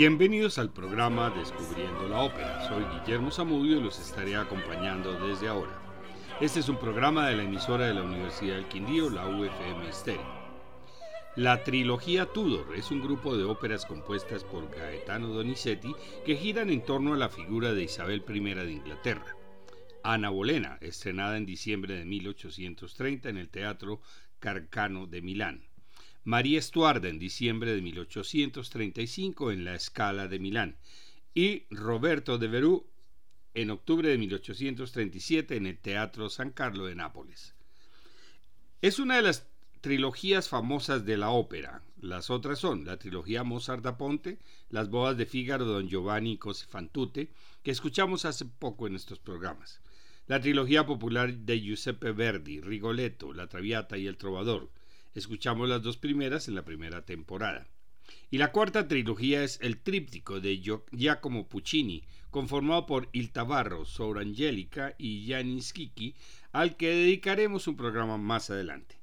Bienvenidos al programa Descubriendo la Ópera. Soy Guillermo Zamudio y los estaré acompañando desde ahora. Este es un programa de la emisora de la Universidad del Quindío, la UFM Stereo. La trilogía Tudor es un grupo de óperas compuestas por Gaetano Donizetti que giran en torno a la figura de Isabel I de Inglaterra. Ana Bolena, estrenada en diciembre de 1830 en el Teatro Carcano de Milán. María Estuarda en diciembre de 1835 en la Scala de Milán y Roberto de Verú en octubre de 1837 en el Teatro San Carlo de Nápoles. Es una de las trilogías famosas de la ópera. Las otras son la trilogía Mozart da Ponte, Las bodas de Fígaro, Don Giovanni Cosi Fantute, que escuchamos hace poco en estos programas. La trilogía popular de Giuseppe Verdi, Rigoletto, La Traviata y El Trovador, Escuchamos las dos primeras en la primera temporada. Y la cuarta trilogía es el tríptico de Giacomo Puccini, conformado por Il Tabarro, Sor Angelica y Janis Kiki, al que dedicaremos un programa más adelante.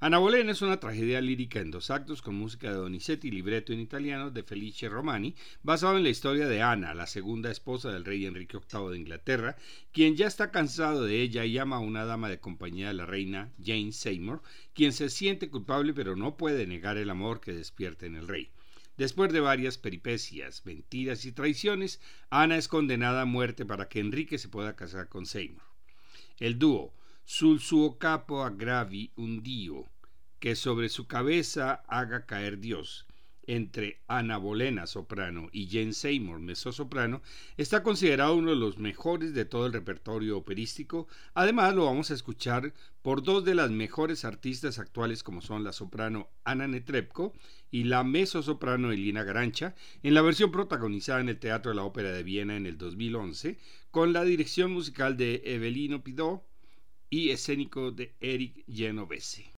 Ana Bolena es una tragedia lírica en dos actos con música de Donizetti y libreto en italiano de Felice Romani, basado en la historia de Ana, la segunda esposa del rey Enrique VIII de Inglaterra, quien ya está cansado de ella y llama a una dama de compañía de la reina Jane Seymour, quien se siente culpable pero no puede negar el amor que despierta en el rey. Después de varias peripecias, mentiras y traiciones, Ana es condenada a muerte para que Enrique se pueda casar con Seymour. El dúo sul suo capo aggravi un dio, que sobre su cabeza haga caer Dios, entre Ana Bolena, soprano, y Jane Seymour, soprano, está considerado uno de los mejores de todo el repertorio operístico. Además, lo vamos a escuchar por dos de las mejores artistas actuales, como son la soprano Ana Netrebko y la soprano Elina Garancha, en la versión protagonizada en el Teatro de la Ópera de Viena en el 2011, con la dirección musical de Evelino Pidó y escénico de Eric Genovese.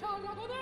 超过多队。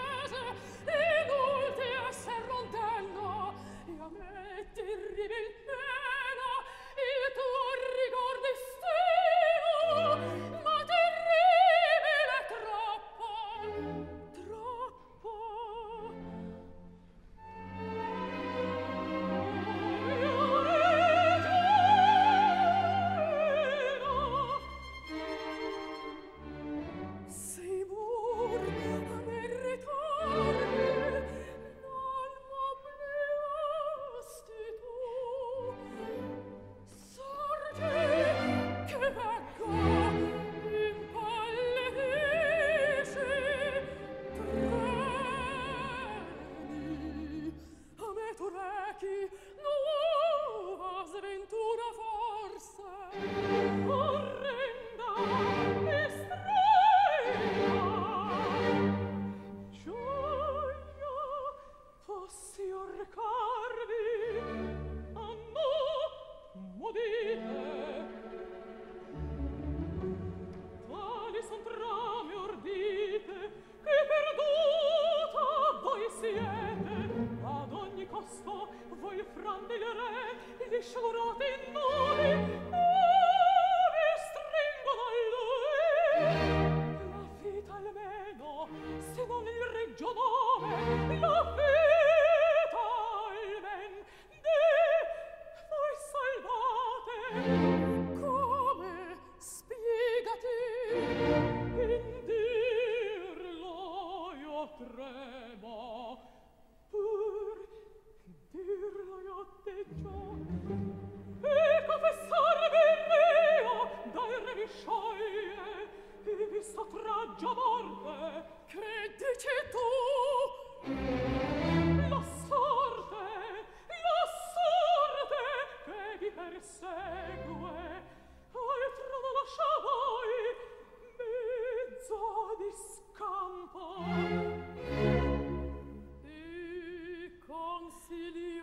scioglie e vi satraggia morte che dici tu la sorte la sorte che vi persegue altro non lascia voi mezzo di scampo. E consigli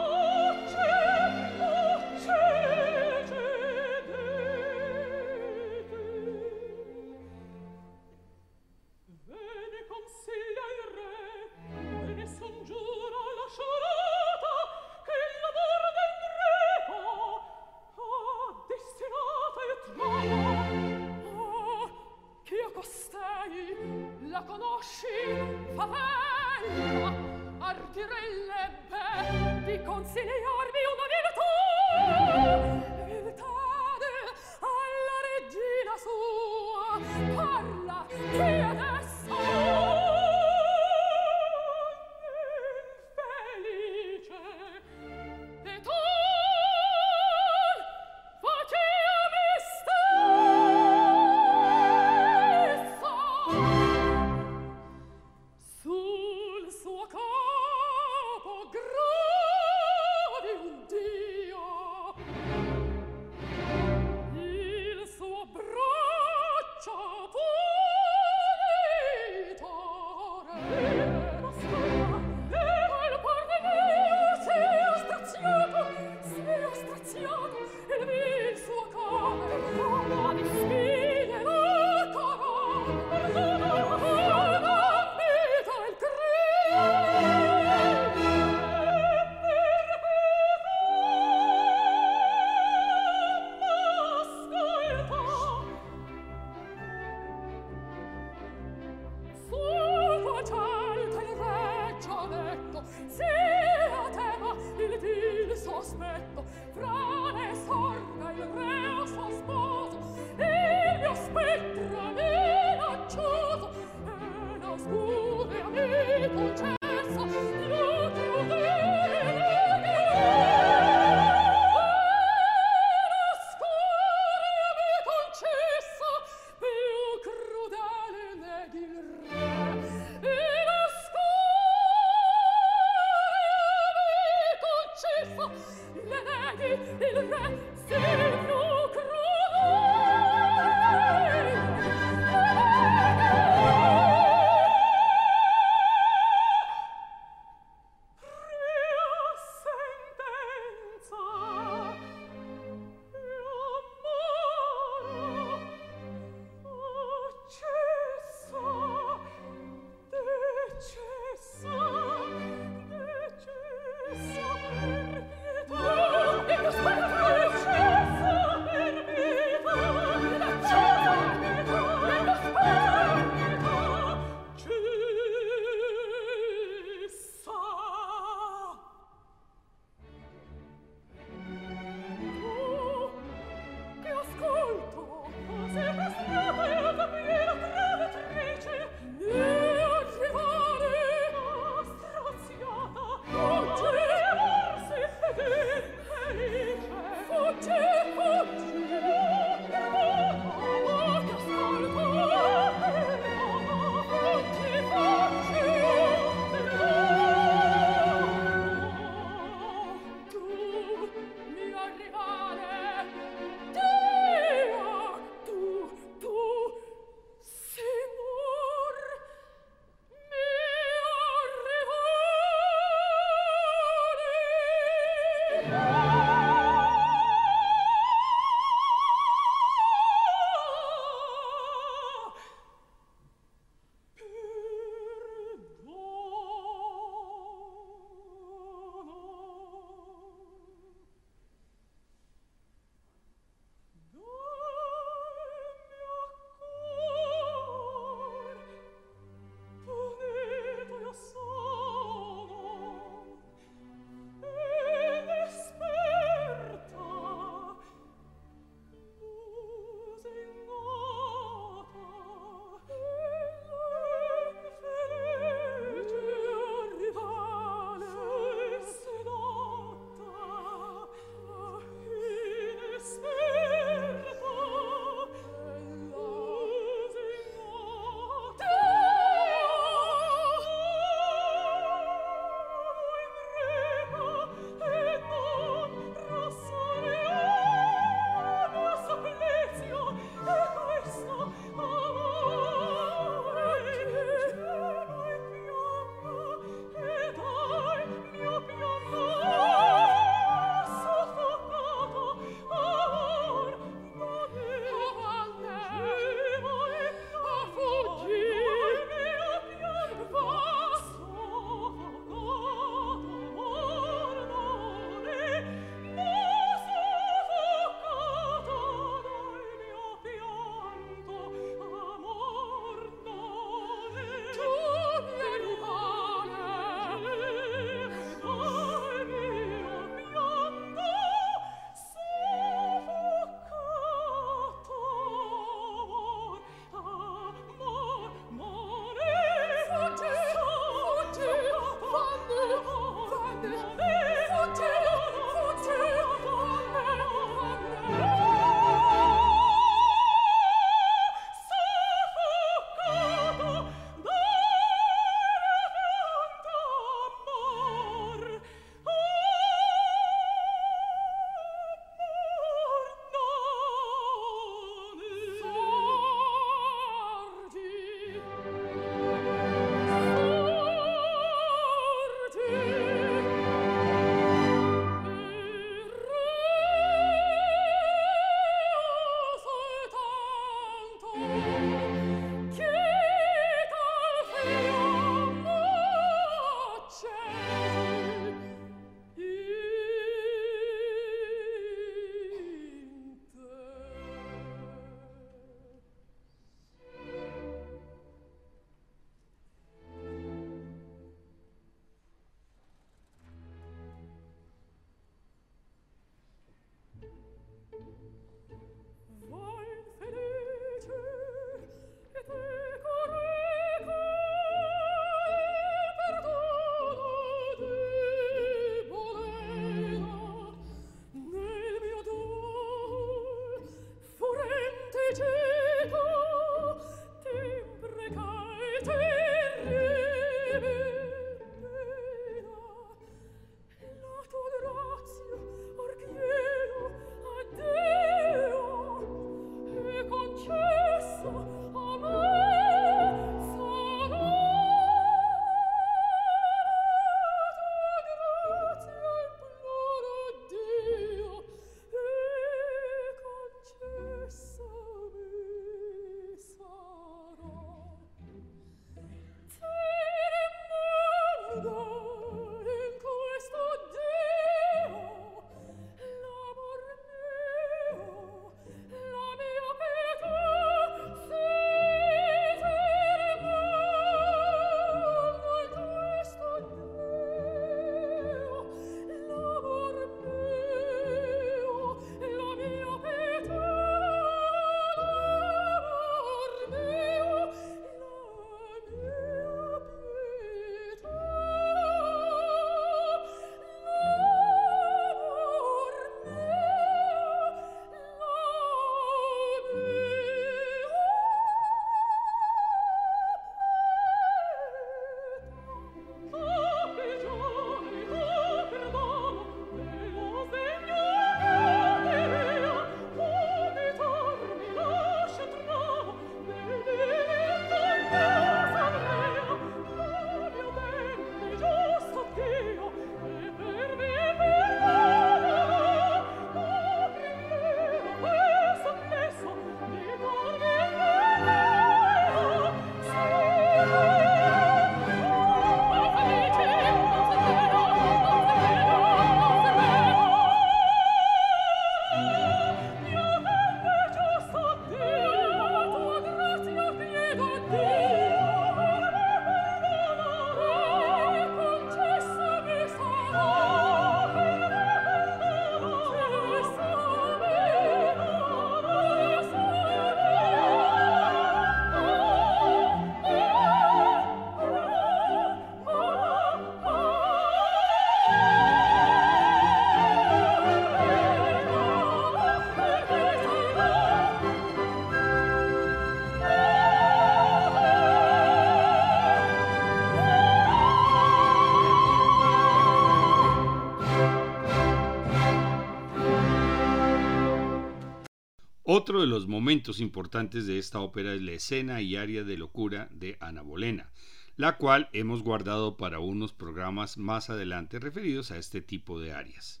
Otro de los momentos importantes de esta ópera es la escena y área de locura de Ana Bolena, la cual hemos guardado para unos programas más adelante referidos a este tipo de áreas.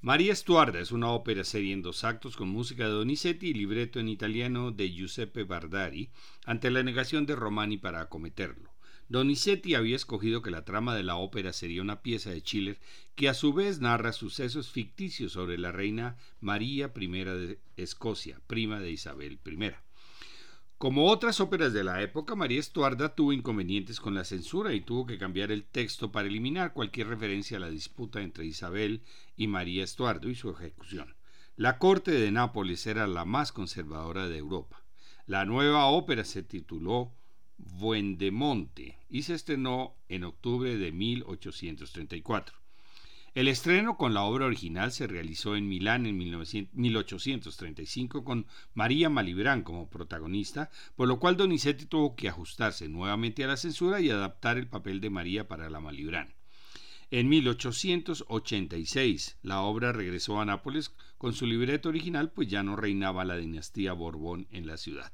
María Estuarda es una ópera serie en dos actos con música de Donizetti y libreto en italiano de Giuseppe Bardari ante la negación de Romani para acometerlo. Donizetti había escogido que la trama de la ópera sería una pieza de Schiller que a su vez narra sucesos ficticios sobre la reina María I de Escocia, prima de Isabel I. Como otras óperas de la época, María Estuarda tuvo inconvenientes con la censura y tuvo que cambiar el texto para eliminar cualquier referencia a la disputa entre Isabel y María Estuardo y su ejecución. La corte de Nápoles era la más conservadora de Europa. La nueva ópera se tituló Buendemonte y se estrenó en octubre de 1834. El estreno con la obra original se realizó en Milán en 1835 con María Malibran como protagonista, por lo cual Donizetti tuvo que ajustarse nuevamente a la censura y adaptar el papel de María para la Malibran. En 1886 la obra regresó a Nápoles con su libreto original, pues ya no reinaba la dinastía Borbón en la ciudad.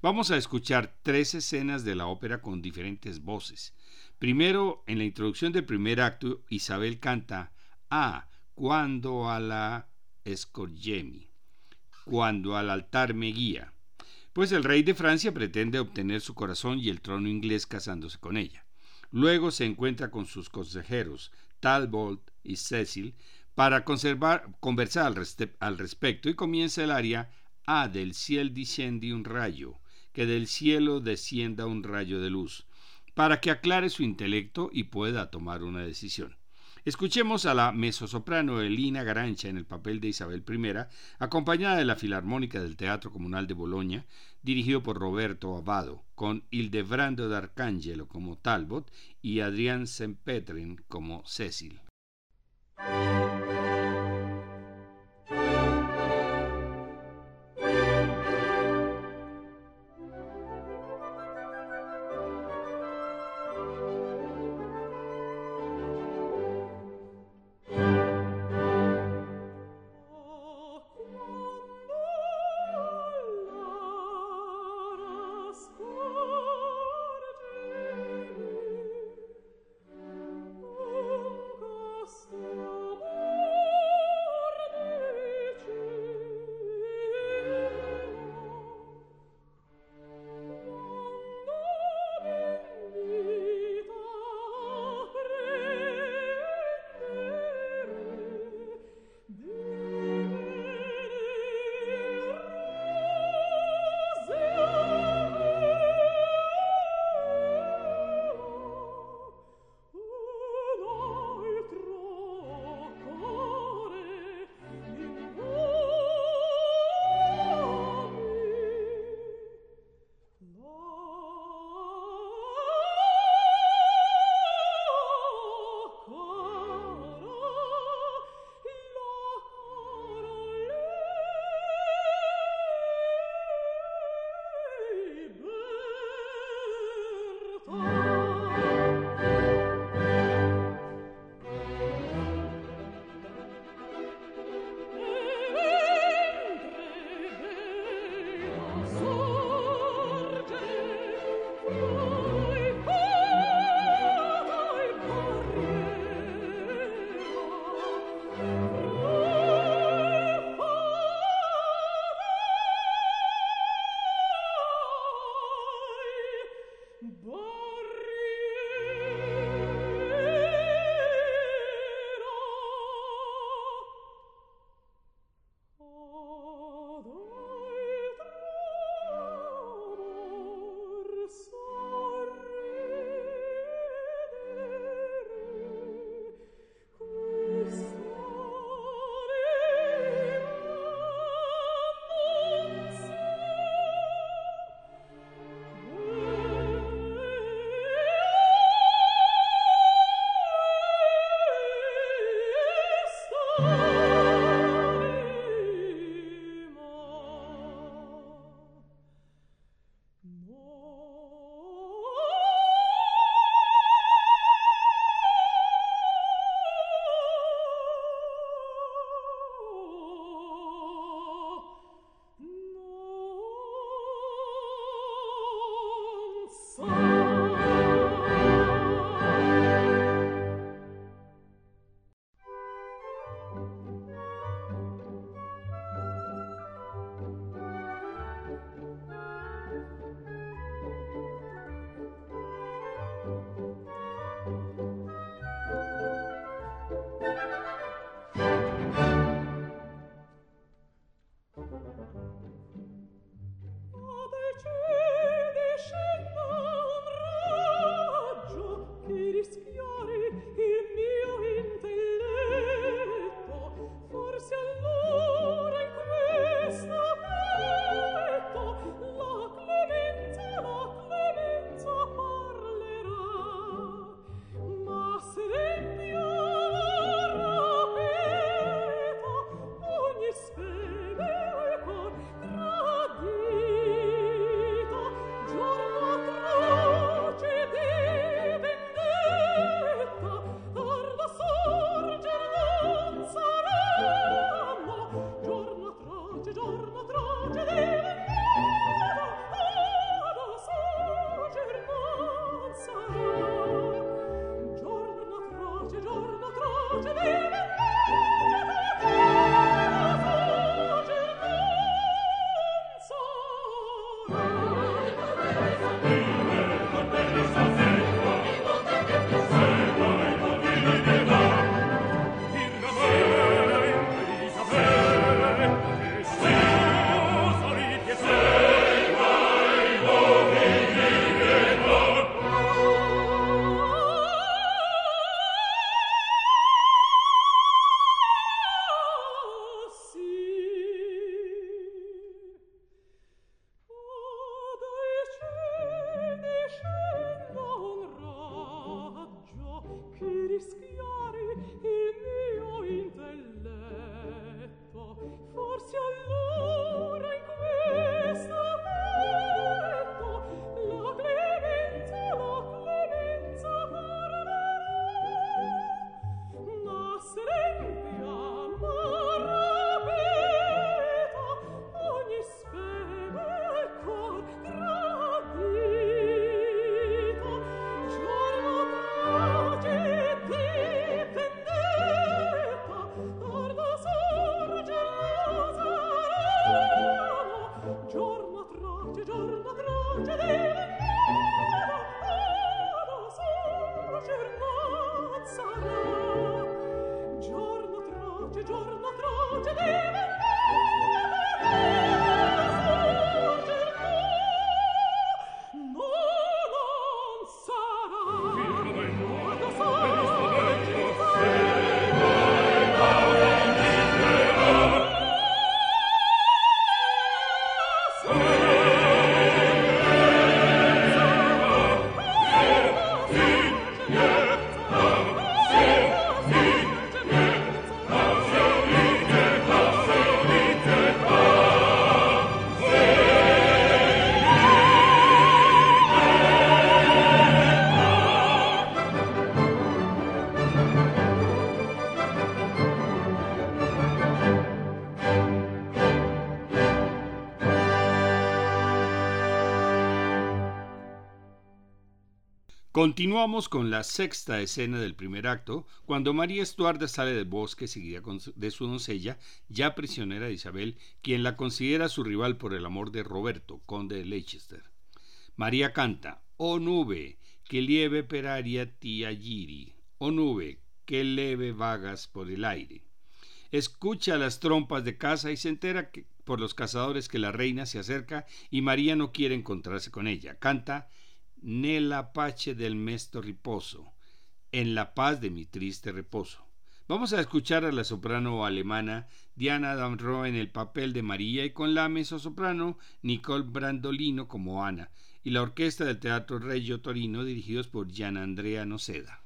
Vamos a escuchar tres escenas de la ópera con diferentes voces. Primero, en la introducción del primer acto, Isabel canta Ah, cuando a la escorgemi, cuando al altar me guía. Pues el rey de Francia pretende obtener su corazón y el trono inglés casándose con ella. Luego se encuentra con sus consejeros, Talbot y Cecil, para conversar al, al, respecto y comienza el aria Ah, del cielo desciende un rayo, que del cielo descienda un rayo de luz, para que aclare su intelecto y pueda tomar una decisión. Escuchemos a la mezzosoprano Elina Garancha en el papel de Isabel I, acompañada de la Filarmónica del Teatro Comunal de Boloña, dirigido por Roberto Abado, con Ildebrando d'Arcangelo como Talbot y Adrián Sempetrin como Cecil. Continuamos con la sexta escena del primer acto, cuando María Estuarda sale del bosque seguida de su doncella, ya prisionera de Isabel, quien la considera su rival por el amor de Roberto, conde de Leicester. María canta, Oh nube, que lieve per aria ti agiri, oh nube, que leve vagas por el aire. Escucha las trompas de caza y se entera por los cazadores que la reina se acerca y María no quiere encontrarse con ella. Canta, la pace del mesto riposo, en la paz de mi triste reposo. Vamos a escuchar a la soprano alemana Diana Damro en el papel de María y con la mezzosoprano Nicole Brandolino como Ana y la orquesta del Teatro Reggio Torino dirigidos por Gian Andrea Noceda.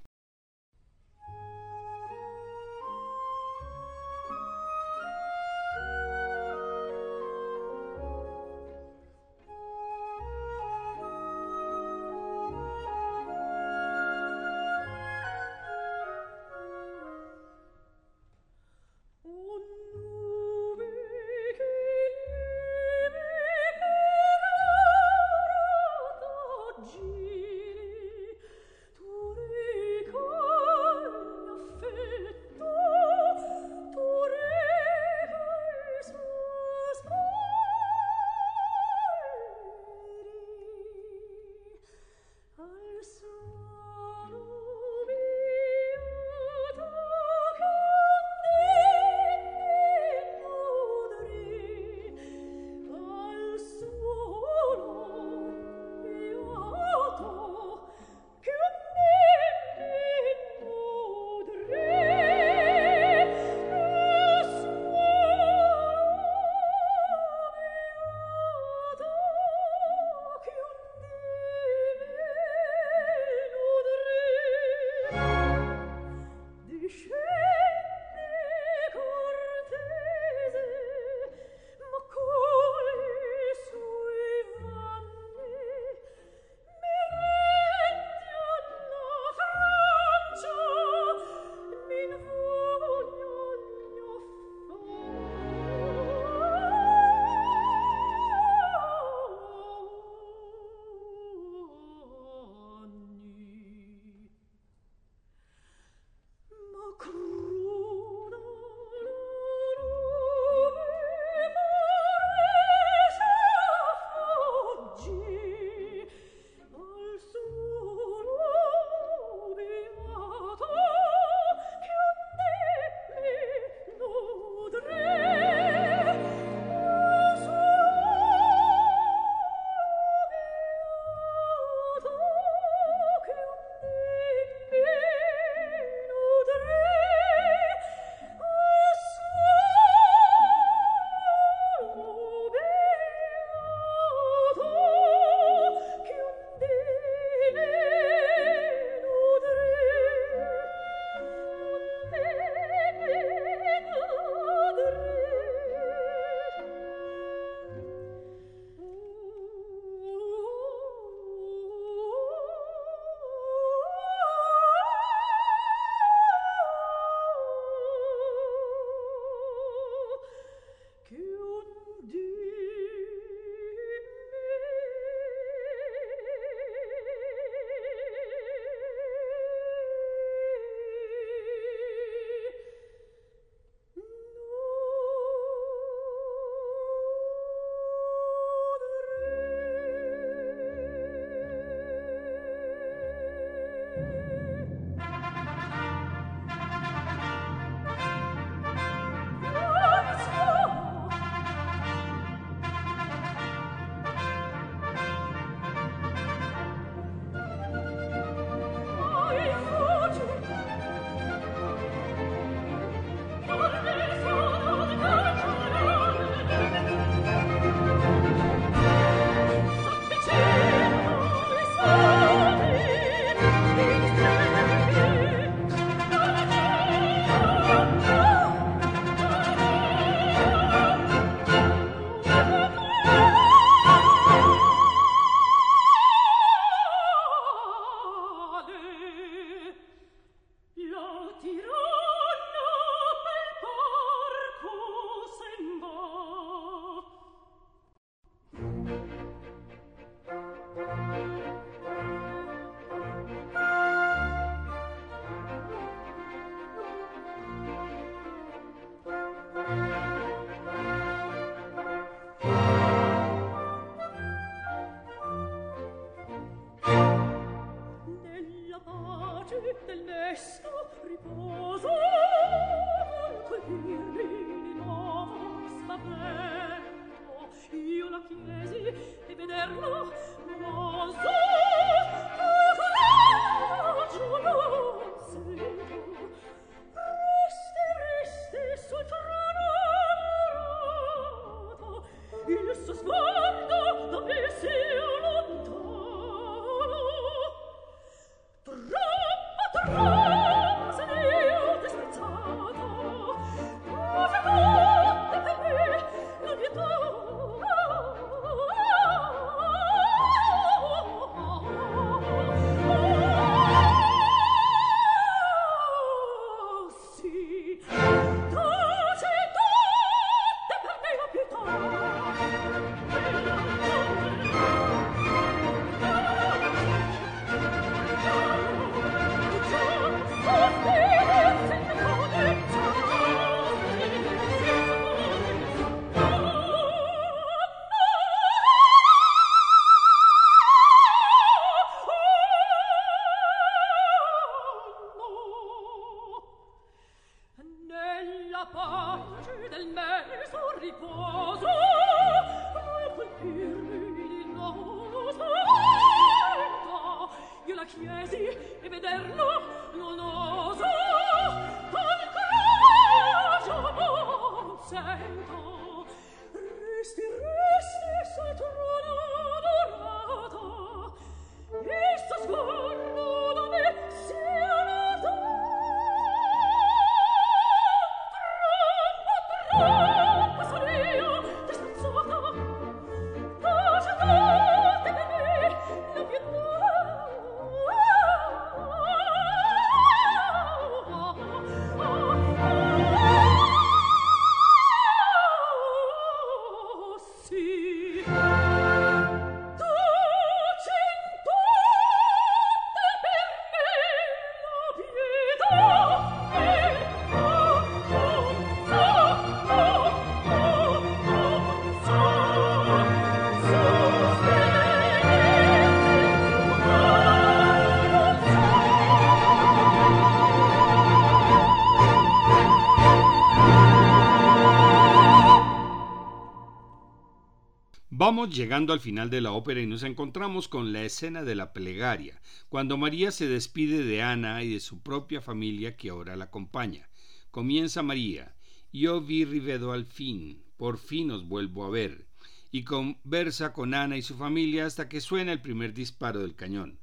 Llegando al final de la ópera y nos encontramos con la escena de la plegaria, cuando María se despide de Ana y de su propia familia que ahora la acompaña. Comienza María, yo vi rivedo al fin, por fin os vuelvo a ver, y conversa con Ana y su familia hasta que suena el primer disparo del cañón.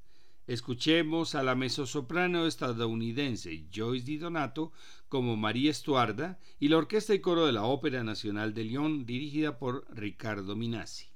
Escuchemos a la mezzosoprano estadounidense Joyce Di Donato como María Estuarda y la orquesta y coro de la Ópera Nacional de Lyon dirigida por Ricardo Minassi.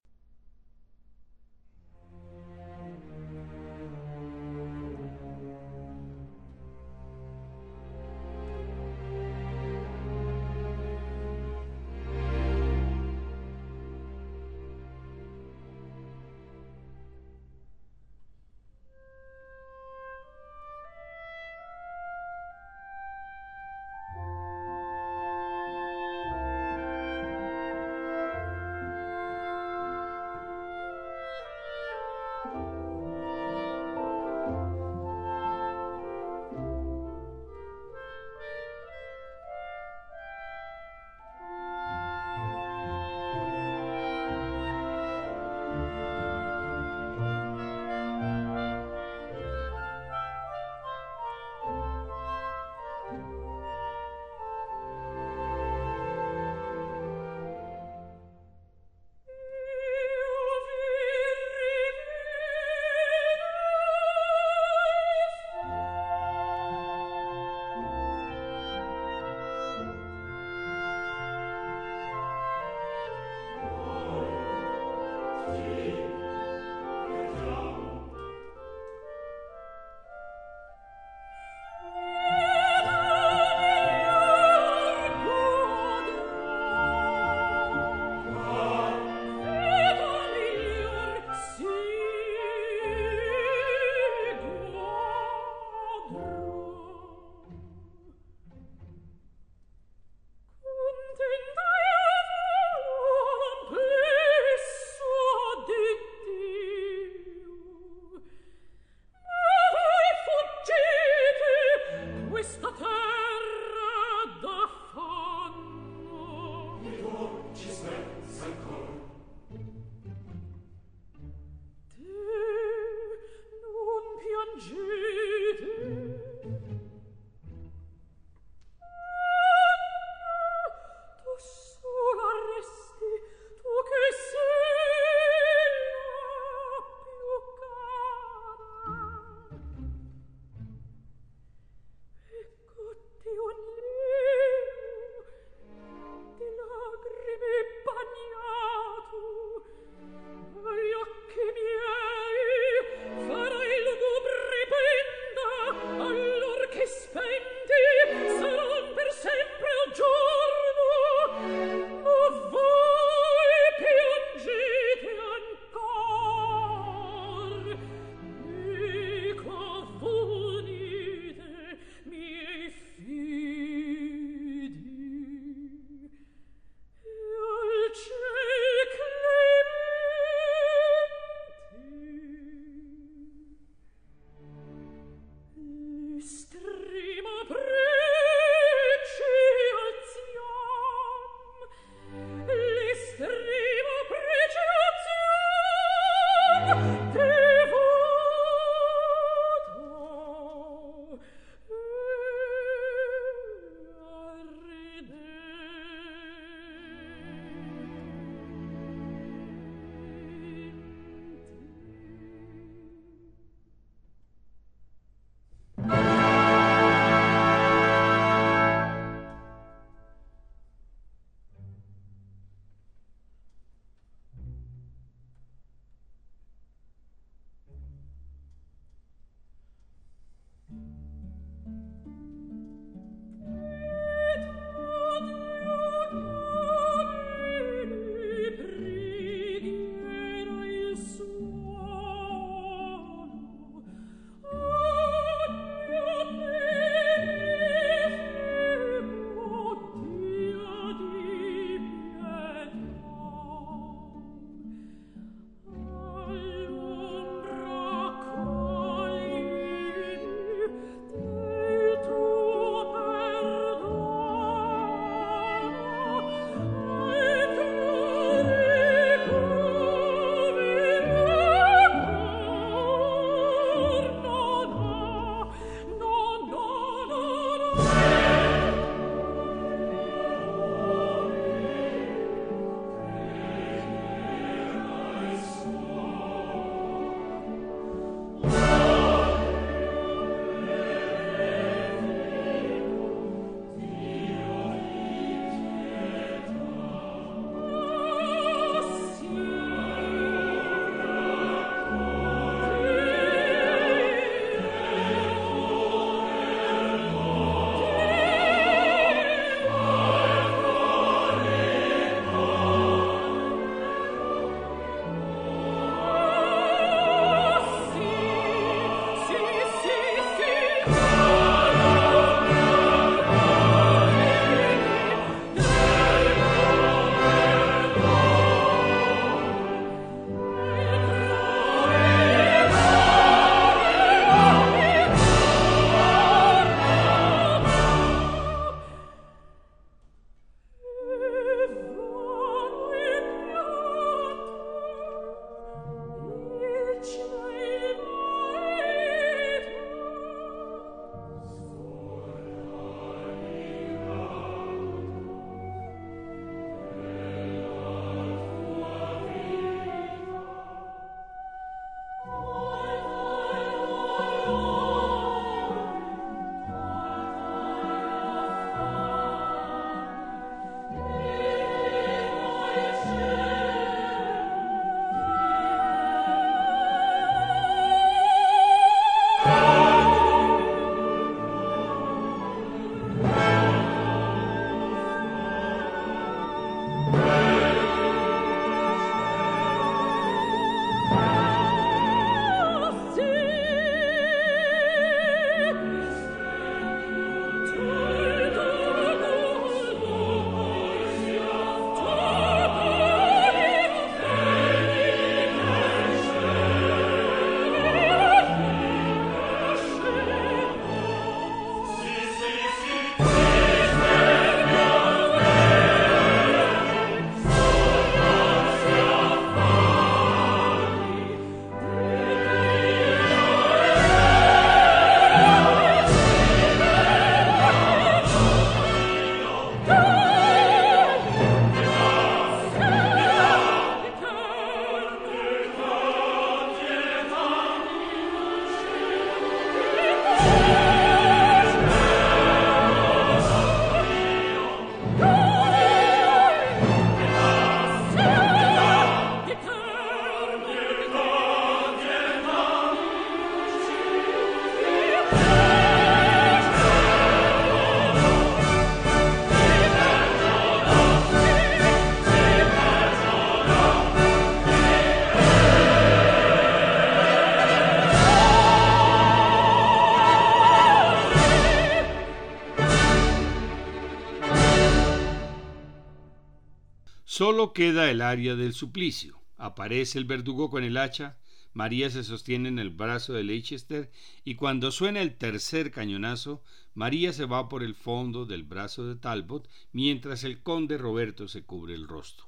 Queda el área del suplicio. Aparece el verdugo con el hacha, María se sostiene en el brazo de Leicester y cuando suena el tercer cañonazo, María se va por el fondo del brazo de Talbot mientras el conde Roberto se cubre el rostro.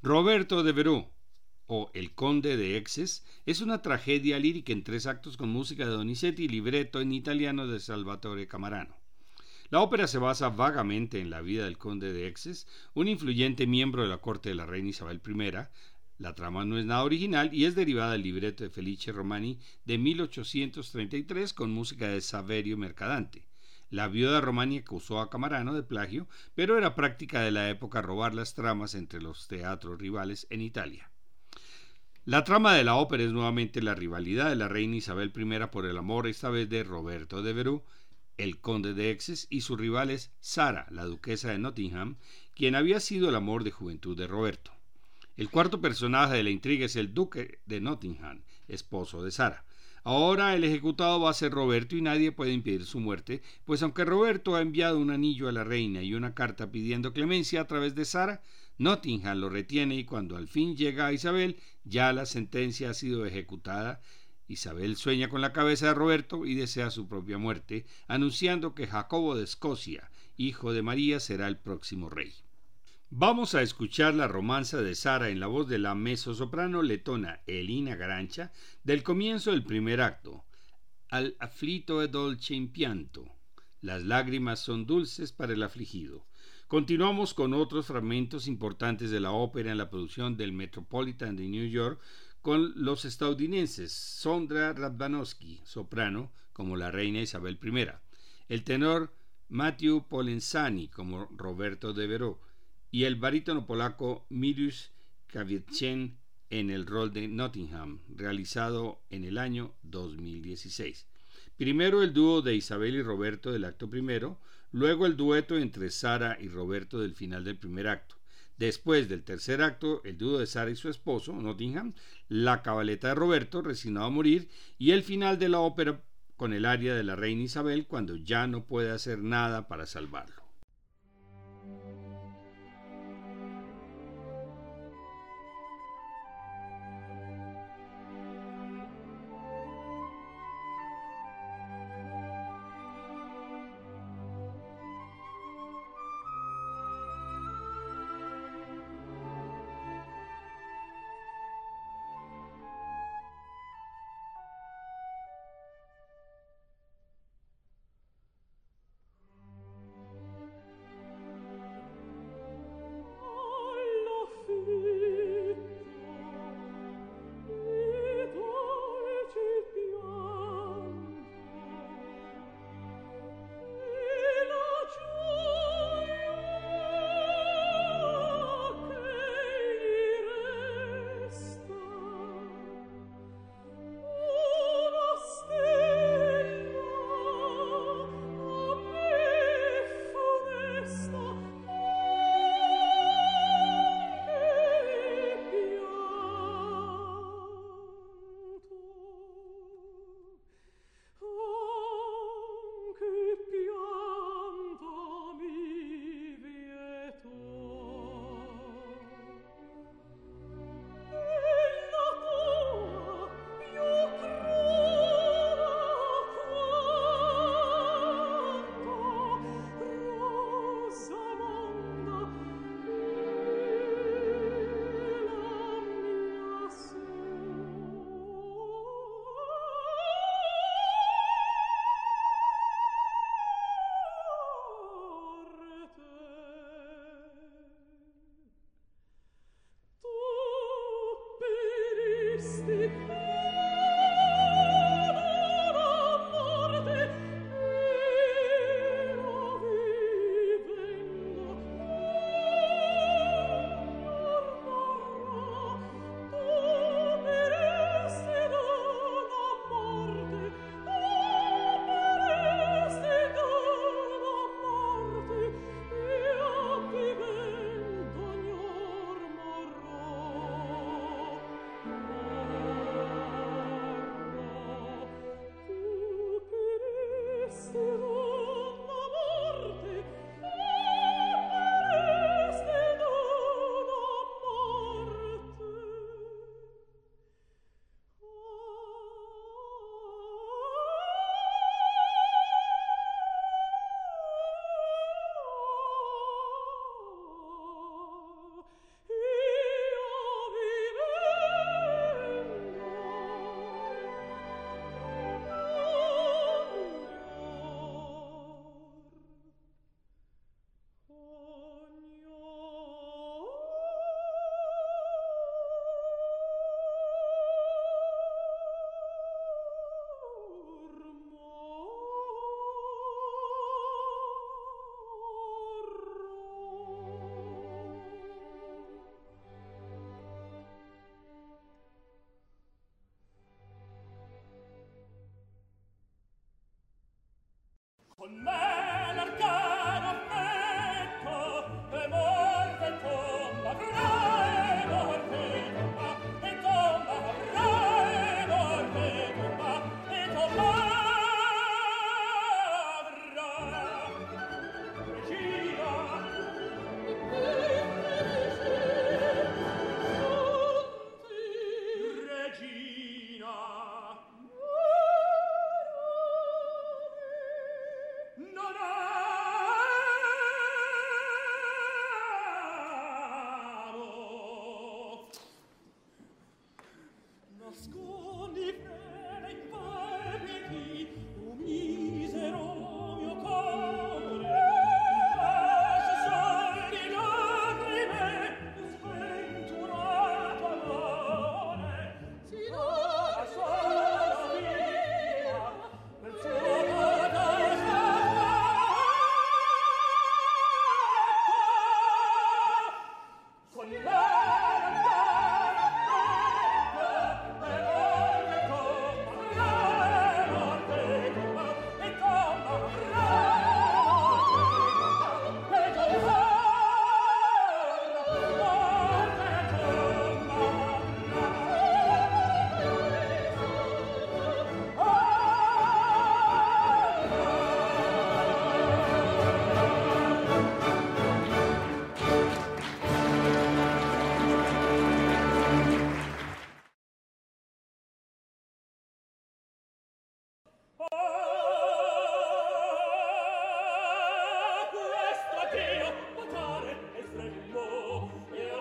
Roberto de Verú, o El Conde de Exes, es una tragedia lírica en tres actos con música de Donizetti y libreto en italiano de Salvatore Camarano. La ópera se basa vagamente en la vida del conde de Exes, un influyente miembro de la corte de la reina Isabel I. La trama no es nada original y es derivada del libreto de Felice Romani de 1833 con música de Saverio Mercadante. La viuda Romani acusó a Camarano de plagio, pero era práctica de la época robar las tramas entre los teatros rivales en Italia. La trama de la ópera es nuevamente la rivalidad de la reina Isabel I por el amor, esta vez de Roberto de Verú, el conde de Exes, y su rival es Sara, la duquesa de Nottingham, quien había sido el amor de juventud de Roberto. El cuarto personaje de la intriga es el duque de Nottingham, esposo de Sara. Ahora el ejecutado va a ser Roberto y nadie puede impedir su muerte, pues aunque Roberto ha enviado un anillo a la reina y una carta pidiendo clemencia a través de Sara, Nottingham lo retiene y cuando al fin llega a Isabel, ya la sentencia ha sido ejecutada Isabel sueña con la cabeza de Roberto y desea su propia muerte, anunciando que Jacobo de Escocia, hijo de María, será el próximo rey. Vamos a escuchar la romanza de Sara en la voz de la mezzosoprano letona Elina Garancha del comienzo del primer acto. Al aflito e dolce impianto. Las lágrimas son dulces para el afligido. Continuamos con otros fragmentos importantes de la ópera en la producción del Metropolitan de New York con los estadounidenses Sondra Radvanowski, soprano, como la reina Isabel I, el tenor Matthew Polenzani como Roberto de Veró y el barítono polaco Mirius Kawiecien en el rol de Nottingham, realizado en el año 2016. Primero el dúo de Isabel y Roberto del acto primero, luego el dueto entre Sara y Roberto del final del primer acto. Después del tercer acto, el dúo de Sara y su esposo, Nottingham, la cabaleta de Roberto, resignado a morir, y el final de la ópera con el aria de la reina Isabel cuando ya no puede hacer nada para salvarlo.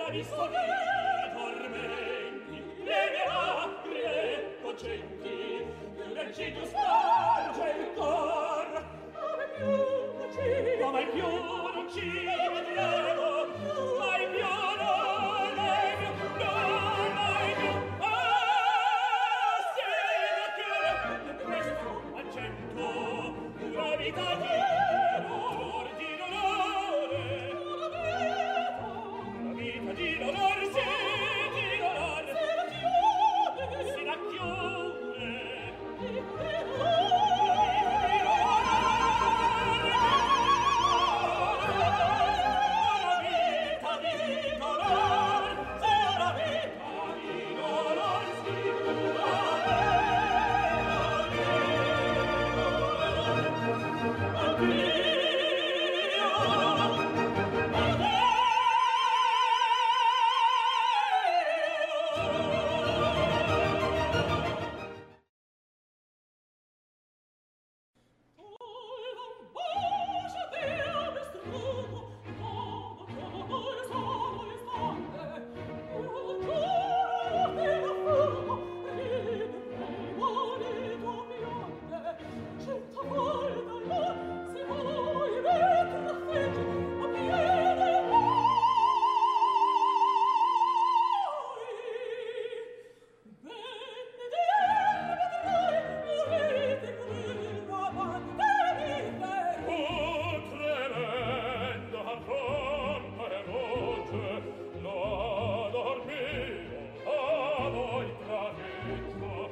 risponde voi tragetto,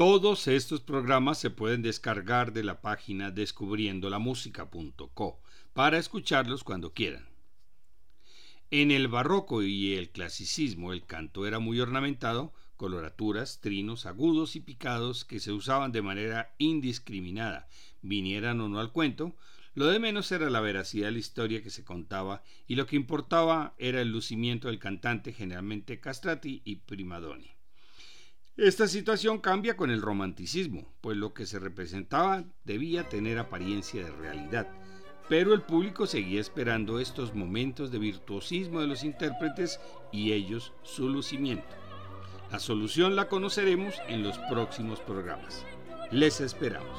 Todos estos programas se pueden descargar de la página descubriendolamusica.co para escucharlos cuando quieran. En el barroco y el clasicismo el canto era muy ornamentado, coloraturas, trinos, agudos y picados que se usaban de manera indiscriminada, vinieran o no al cuento, lo de menos era la veracidad de la historia que se contaba y lo que importaba era el lucimiento del cantante, generalmente castrati y primadoni. Esta situación cambia con el romanticismo, pues lo que se representaba debía tener apariencia de realidad, pero el público seguía esperando estos momentos de virtuosismo de los intérpretes y ellos su lucimiento. La solución la conoceremos en los próximos programas. Les esperamos.